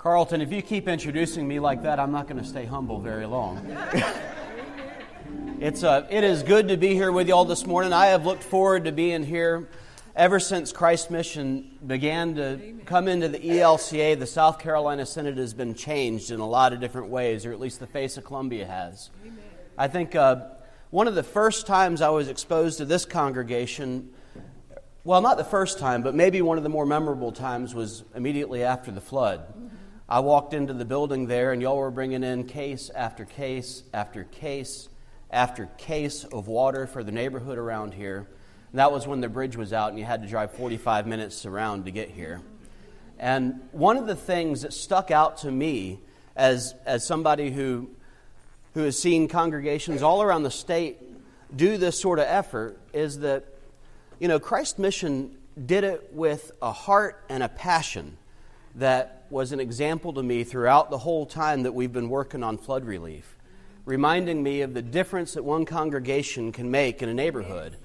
Carlton, if you keep introducing me like that, I'm not going to stay humble very long. it's, uh, it is good to be here with you all this morning. I have looked forward to being here ever since Christ Mission began to come into the ELCA. The South Carolina Synod has been changed in a lot of different ways, or at least the face of Columbia has. I think uh, one of the first times I was exposed to this congregation well, not the first time, but maybe one of the more memorable times was immediately after the flood. I walked into the building there, and y'all were bringing in case after case after case after case of water for the neighborhood around here. And that was when the bridge was out, and you had to drive 45 minutes around to get here. And one of the things that stuck out to me as, as somebody who, who has seen congregations all around the state do this sort of effort is that, you know, Christ's Mission did it with a heart and a passion that was an example to me throughout the whole time that we've been working on flood relief, reminding me of the difference that one congregation can make in a neighborhood.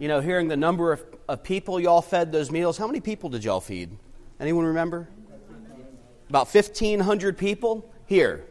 You know, hearing the number of, of people y'all fed those meals. How many people did y'all feed? Anyone remember? About 1,500 people here.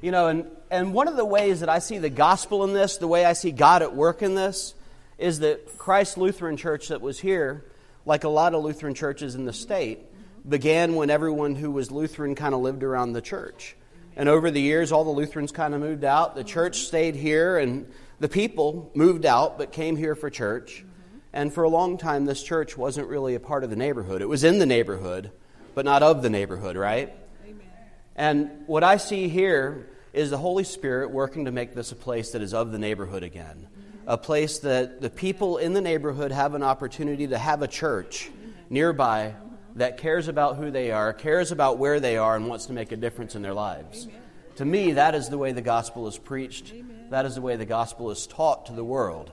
You know, and, and one of the ways that I see the gospel in this, the way I see God at work in this, is that Christ Lutheran Church that was here, like a lot of Lutheran churches in the state, began when everyone who was Lutheran kind of lived around the church. And over the years, all the Lutherans kind of moved out. The church stayed here, and the people moved out but came here for church. And for a long time, this church wasn't really a part of the neighborhood. It was in the neighborhood, but not of the neighborhood, right? Amen. And what I see here is the Holy Spirit working to make this a place that is of the neighborhood again. A place that the people in the neighborhood have an opportunity to have a church nearby that cares about who they are, cares about where they are, and wants to make a difference in their lives. Amen. To me, that is the way the gospel is preached. Amen. That is the way the gospel is taught to the world.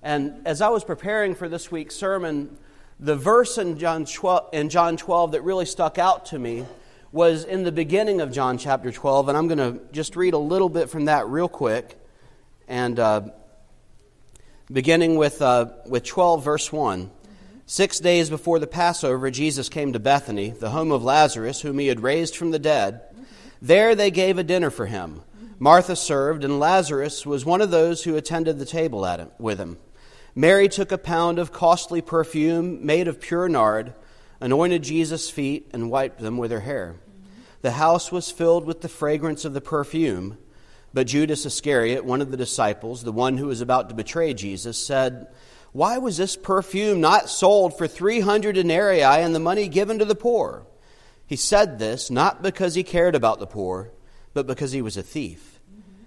And as I was preparing for this week's sermon, the verse in John 12, in John 12 that really stuck out to me was in the beginning of John chapter 12. And I'm going to just read a little bit from that real quick. And uh, beginning with, uh, with 12, verse 1. Six days before the Passover, Jesus came to Bethany, the home of Lazarus, whom he had raised from the dead. There they gave a dinner for him. Martha served, and Lazarus was one of those who attended the table at him, with him. Mary took a pound of costly perfume made of pure nard, anointed Jesus' feet, and wiped them with her hair. The house was filled with the fragrance of the perfume. But Judas Iscariot, one of the disciples, the one who was about to betray Jesus, said, why was this perfume not sold for 300 denarii and the money given to the poor? He said this not because he cared about the poor, but because he was a thief.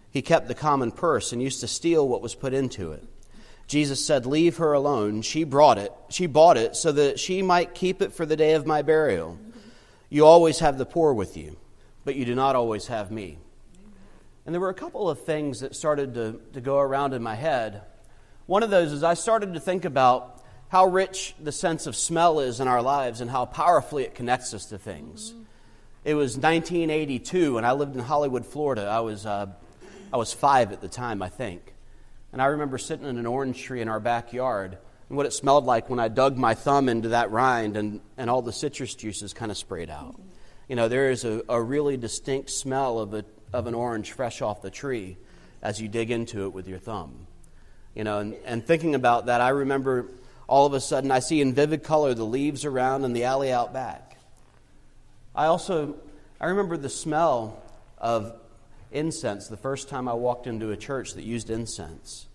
He kept the common purse and used to steal what was put into it. Jesus said, Leave her alone. She brought it. She bought it so that she might keep it for the day of my burial. You always have the poor with you, but you do not always have me. And there were a couple of things that started to, to go around in my head one of those is I started to think about how rich the sense of smell is in our lives and how powerfully it connects us to things. It was 1982, and I lived in Hollywood, Florida. I was, uh, I was five at the time, I think. And I remember sitting in an orange tree in our backyard and what it smelled like when I dug my thumb into that rind and, and all the citrus juices kind of sprayed out. You know, there is a, a really distinct smell of, a, of an orange fresh off the tree as you dig into it with your thumb. You know, and, and thinking about that, I remember all of a sudden I see in vivid color the leaves around in the alley out back. I also I remember the smell of incense the first time I walked into a church that used incense.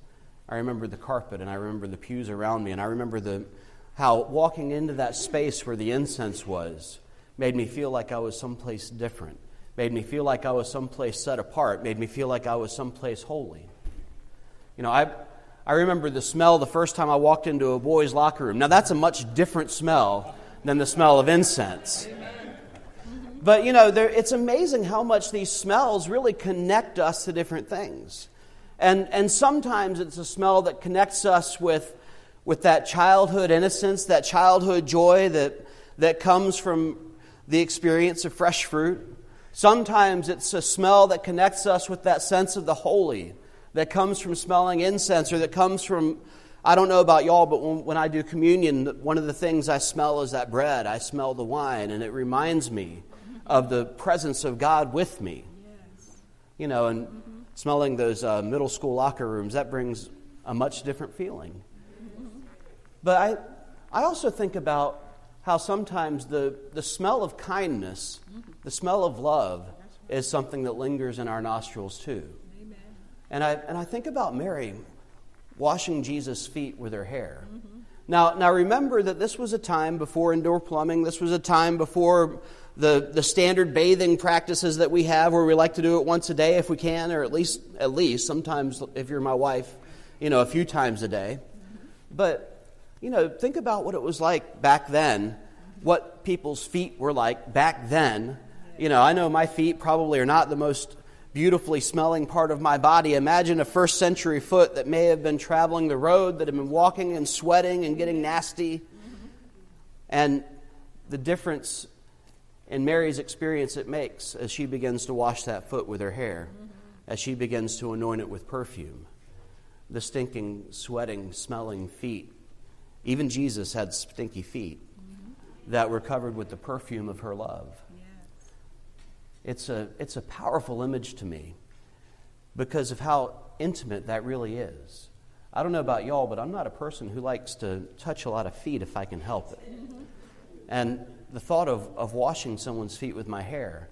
I remember the carpet and I remember the pews around me and I remember the how walking into that space where the incense was made me feel like I was someplace different, made me feel like I was someplace set apart, made me feel like I was someplace holy. You know, I I remember the smell the first time I walked into a boys' locker room. Now, that's a much different smell than the smell of incense. But, you know, there, it's amazing how much these smells really connect us to different things. And, and sometimes it's a smell that connects us with, with that childhood innocence, that childhood joy that, that comes from the experience of fresh fruit. Sometimes it's a smell that connects us with that sense of the holy that comes from smelling incense or that comes from, I don't know about y'all, but when, when I do communion, one of the things I smell is that bread. I smell the wine, and it reminds me of the presence of God with me. Yes. You know, and mm-hmm. smelling those uh, middle school locker rooms, that brings a much different feeling. Mm-hmm. But I, I also think about how sometimes the, the smell of kindness, mm-hmm. the smell of love, is something that lingers in our nostrils too. And I, and I think about Mary washing Jesus' feet with her hair. Now, now remember that this was a time before indoor plumbing. This was a time before the, the standard bathing practices that we have where we like to do it once a day if we can, or at least, at least sometimes if you're my wife, you know, a few times a day. But, you know, think about what it was like back then, what people's feet were like back then. You know, I know my feet probably are not the most beautifully smelling part of my body. Imagine a first century foot that may have been traveling the road, that had been walking and sweating and getting nasty. And the difference in Mary's experience it makes as she begins to wash that foot with her hair, as she begins to anoint it with perfume. The stinking, sweating, smelling feet. Even Jesus had stinky feet that were covered with the perfume of her love. It's a, it's a powerful image to me because of how intimate that really is. I don't know about y'all, but I'm not a person who likes to touch a lot of feet if I can help it. And the thought of, of washing someone's feet with my hair,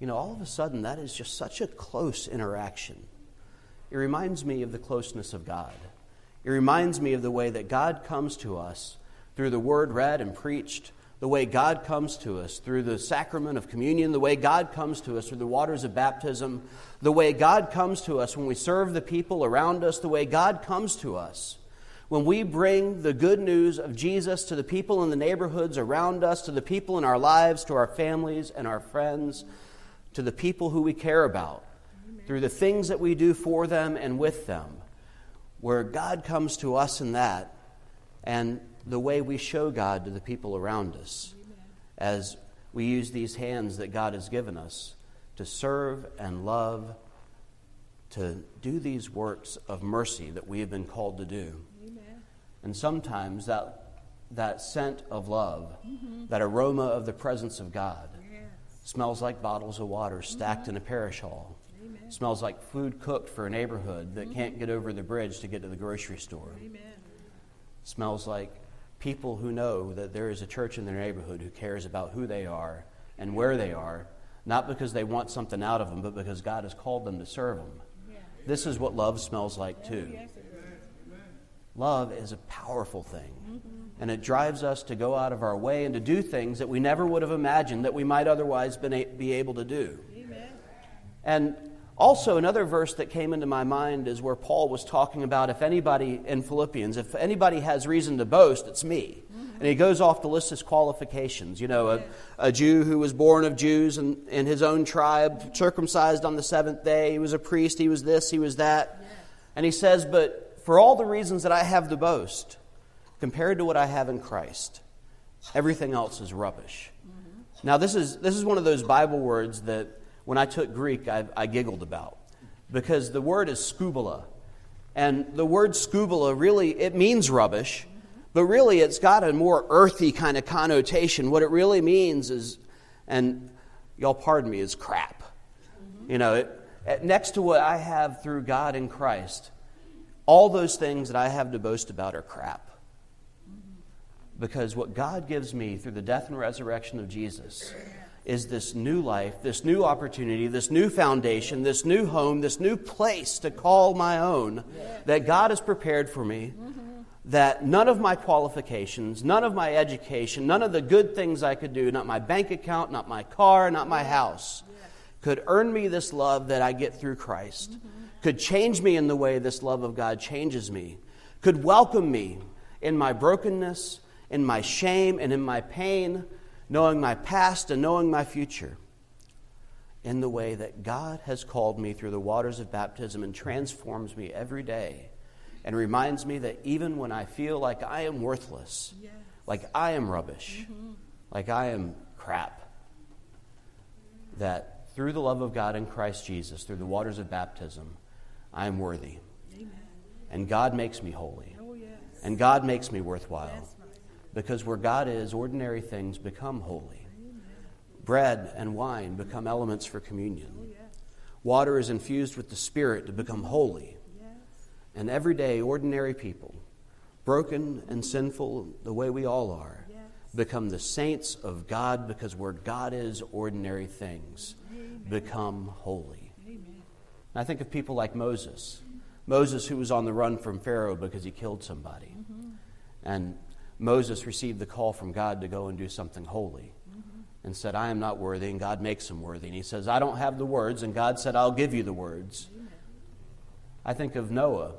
you know, all of a sudden that is just such a close interaction. It reminds me of the closeness of God. It reminds me of the way that God comes to us through the word read and preached, the way God comes to us through the sacrament of communion, the way God comes to us through the waters of baptism, the way God comes to us when we serve the people around us, the way God comes to us when we bring the good news of Jesus to the people in the neighborhoods around us, to the people in our lives, to our families and our friends, to the people who we care about, through the things that we do for them and with them, where God comes to us in that, and the way we show God to the people around us as we use these hands that God has given us to serve and love, to do these works of mercy that we have been called to do. Amen. And sometimes that, that scent of love, mm-hmm. that aroma of the presence of God, Yes. smells like bottles of water stacked mm-hmm. in a parish hall. Amen. Smells like food cooked for a neighborhood that mm-hmm. can't get over the bridge to get to the grocery store. Amen. Smells like people who know that there is a church in their neighborhood who cares about who they are and where they are, not because they want something out of them, but because God has called them to serve them. This is what love smells like, too. Love is a powerful thing. And it drives us to go out of our way and to do things that we never would have imagined that we might otherwise been a- be able to do. Amen. And also, another verse that came into my mind is where Paul was talking about if anybody in Philippians, if anybody has reason to boast, it's me. Mm-hmm. And he goes off to list his qualifications. You know, a, a Jew who was born of Jews and in his own tribe, circumcised on the seventh day. He was a priest, he was this, he was that. And he says, But for all the reasons that I have to boast, compared to what I have in Christ, everything else is rubbish. Mm-hmm. Now, this is, this is one of those Bible words that when I took Greek, I, I giggled about because the word is scubala. And the word scubala really, it means rubbish, but really it's got a more earthy kind of connotation. What it really means is, and y'all pardon me, is crap. Mm-hmm. You know, it, it- next to what I have through God in Christ, all those things that I have to boast about are crap. Mm-hmm. Because what God gives me through the death and resurrection of Jesus is this new life, this new opportunity, this new foundation, this new home, this new place to call my own that God has prepared for me. That none of my qualifications, none of my education, none of the good things I could do, not my bank account, not my car, not my house, could earn me this love that I get through Christ, could change me in the way this love of God changes me, could welcome me in my brokenness, in my shame, and in my pain, knowing my past and knowing my future, in the way that God has called me through the waters of baptism and transforms me every day and reminds me that even when I feel like I am worthless, Yes. like I am rubbish, mm-hmm. like I am crap, that through the love of God in Christ Jesus, through the waters of baptism, I am worthy. Amen. And God makes me holy. Oh, yes. And God makes me worthwhile. Right. Because where God is, ordinary things become holy. Bread and wine become elements for communion. Water is infused with the Spirit to become holy. And everyday, ordinary people, broken and sinful the way we all are, become the saints of God because where God is, ordinary things become holy. I think of people like Moses. Moses, who was on the run from Pharaoh because he killed somebody. Mm-hmm. And Moses received the call from God to go and do something holy mm-hmm. and said, I am not worthy, and God makes him worthy. And he says, I don't have the words, and God said, I'll give you the words. I think of Noah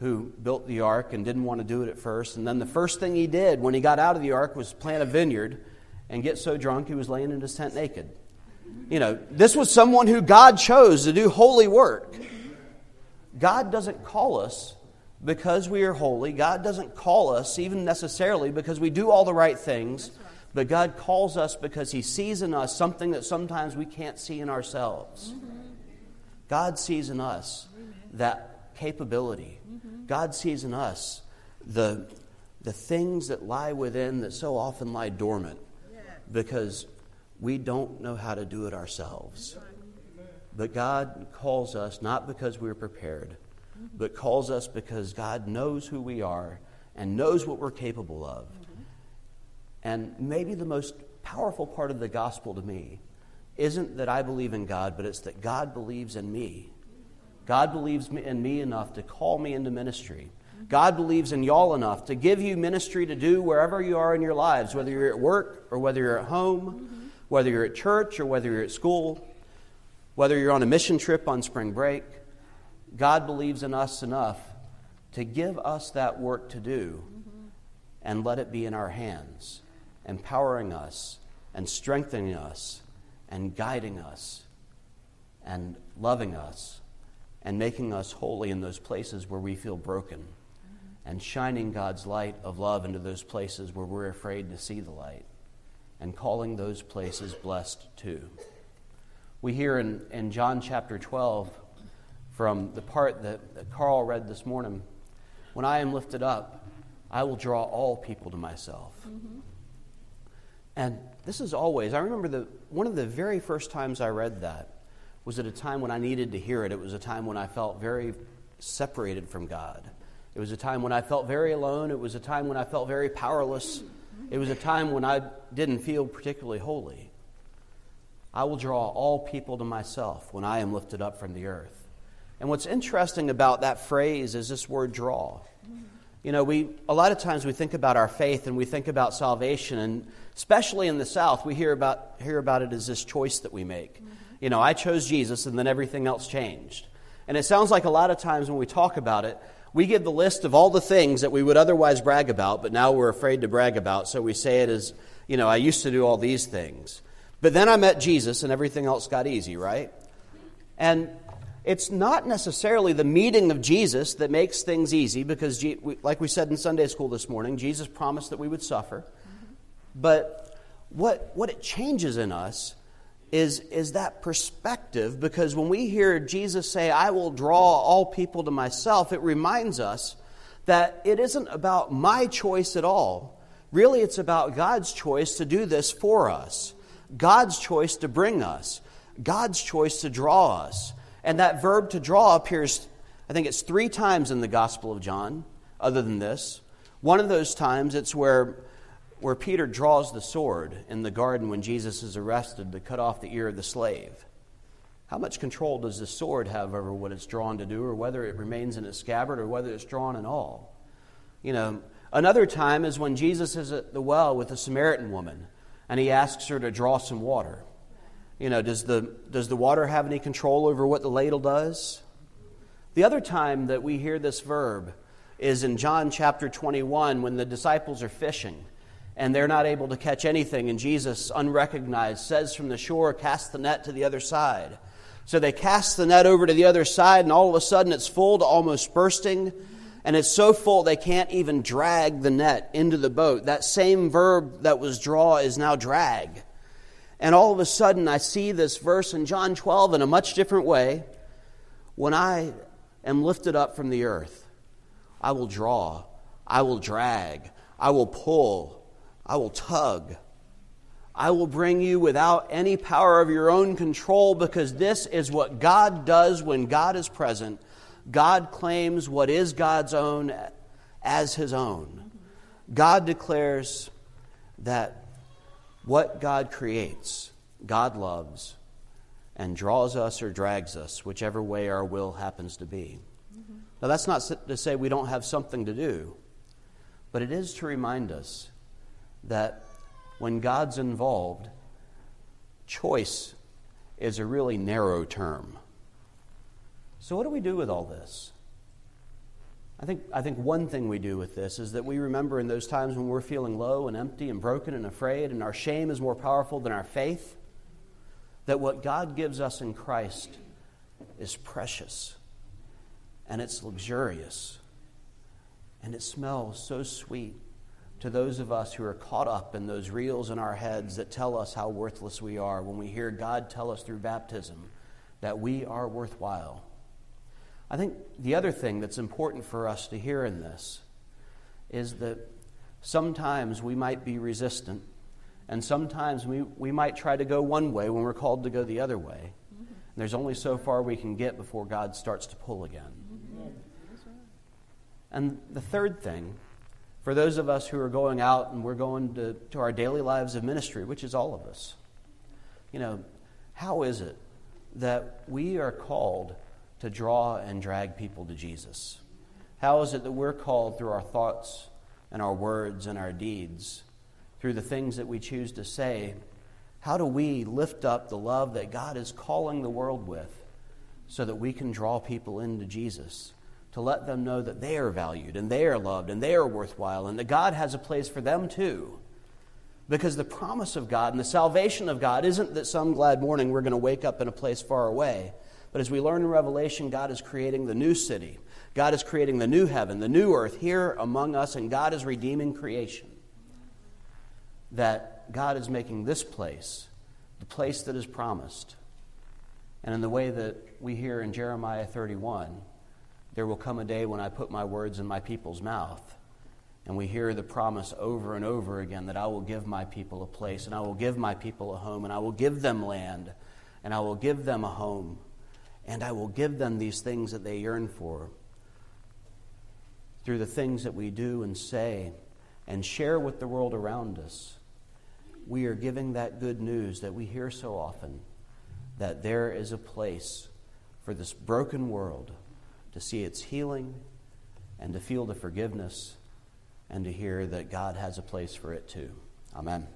who built the ark and didn't want to do it at first. And then the first thing he did when he got out of the ark was plant a vineyard and get so drunk he was laying in his tent naked. You know, this was someone who God chose to do holy work. God doesn't call us because we are holy. God doesn't call us even necessarily because we do all the right things. But God calls us because He sees in us something that sometimes we can't see in ourselves. God sees in us that capability God sees in us the, the things that lie within that so often lie dormant because we don't know how to do it ourselves. But God calls us not because we're prepared, but calls us because God knows who we are and knows what we're capable of. And maybe the most powerful part of the gospel to me isn't that I believe in God, but it's that God believes in me. God believes in me enough to call me into ministry. God believes in y'all enough to give you ministry to do wherever you are in your lives, whether you're at work or whether you're at home, whether you're at church or whether you're at school, whether you're on a mission trip on spring break. God believes in us enough to give us that work to do and let it be in our hands, empowering us and strengthening us and guiding us and loving us and making us holy in those places where we feel broken, and shining God's light of love into those places where we're afraid to see the light, and calling those places blessed too. We hear in, in John chapter 12 from the part that, that Carl read this morning when I am lifted up, I will draw all people to myself. Mm-hmm. And this is always, I remember the, one of the very first times I read that was at a time when I needed to hear it. It was a time when I felt very separated from God. It was a time when I felt very alone. It was a time when I felt very powerless. It was a time when I didn't feel particularly holy. I will draw all people to myself when I am lifted up from the earth. And what's interesting about that phrase is this word draw. You know, we a lot of times we think about our faith and we think about salvation, and especially in the South, we hear about hear about it as this choice that we make you know, I chose Jesus and then everything else changed. And it sounds like a lot of times when we talk about it, we give the list of all the things that we would otherwise brag about, but now we're afraid to brag about. So we say it as, you know, I used to do all these things. But then I met Jesus and everything else got easy, right? And it's not necessarily the meeting of Jesus that makes things easy because, like we said in Sunday school this morning, Jesus promised that we would suffer. But what, what it changes in us is, is that perspective because when we hear Jesus say, I will draw all people to myself, it reminds us that it isn't about my choice at all. Really, it's about God's choice to do this for us, God's choice to bring us, God's choice to draw us. And that verb to draw appears, I think it's three times in the Gospel of John, other than this. One of those times, it's where where Peter draws the sword in the garden when Jesus is arrested to cut off the ear of the slave. How much control does the sword have over what it's drawn to do, or whether it remains in its scabbard, or whether it's drawn at all? You know, another time is when Jesus is at the well with a Samaritan woman and he asks her to draw some water. You know, does the, does the water have any control over what the ladle does? The other time that we hear this verb is in John chapter 21 when the disciples are fishing and they're not able to catch anything. And Jesus, unrecognized, says from the shore, Cast the net to the other side. So they cast the net over to the other side, and all of a sudden it's full to almost bursting. And it's so full they can't even drag the net into the boat. That same verb that was draw is now drag. And all of a sudden I see this verse in John 12 in a much different way. When I am lifted up from the earth, I will draw, I will drag, I will pull, I will tug. I will bring you without any power of your own control because this is what God does when God is present. God claims what is God's own as his own. God declares that what God creates, God loves and draws us or drags us, whichever way our will happens to be. Mm-hmm. Now, that's not to say we don't have something to do, but it is to remind us that when God's involved, choice is a really narrow term. So, what do we do with all this? I think, I think one thing we do with this is that we remember in those times when we're feeling low and empty and broken and afraid, and our shame is more powerful than our faith, that what God gives us in Christ is precious and it's luxurious and it smells so sweet to those of us who are caught up in those reels in our heads that tell us how worthless we are when we hear God tell us through baptism that we are worthwhile I think the other thing that's important for us to hear in this is that sometimes we might be resistant, and sometimes we, we might try to go one way when we're called to go the other way. Mm-hmm. There's only so far we can get before God starts to pull again. Mm-hmm. And the third thing, for those of us who are going out and we're going to, to our daily lives of ministry, which is all of us, you know, how is it that we are called to draw and drag people to Jesus? How is it that we're called through our thoughts and our words and our deeds, through the things that we choose to say? How do we lift up the love that God is calling the world with so that we can draw people into Jesus? To let them know that they are valued and they are loved and they are worthwhile and that God has a place for them too. Because the promise of God and the salvation of God isn't that some glad morning we're going to wake up in a place far away. But as we learn in Revelation, God is creating the new city. God is creating the new heaven, the new earth here among us, and God is redeeming creation. That God is making this place the place that is promised. And in the way that we hear in Jeremiah 31, there will come a day when I put my words in my people's mouth. And we hear the promise over and over again that I will give my people a place, and I will give my people a home, and I will give them land, and I will give them a home and I will give them these things that they yearn for. Through the things that we do and say and share with the world around us, we are giving that good news that we hear so often that there is a place for this broken world to see its healing and to feel the forgiveness and to hear that God has a place for it too. Amen.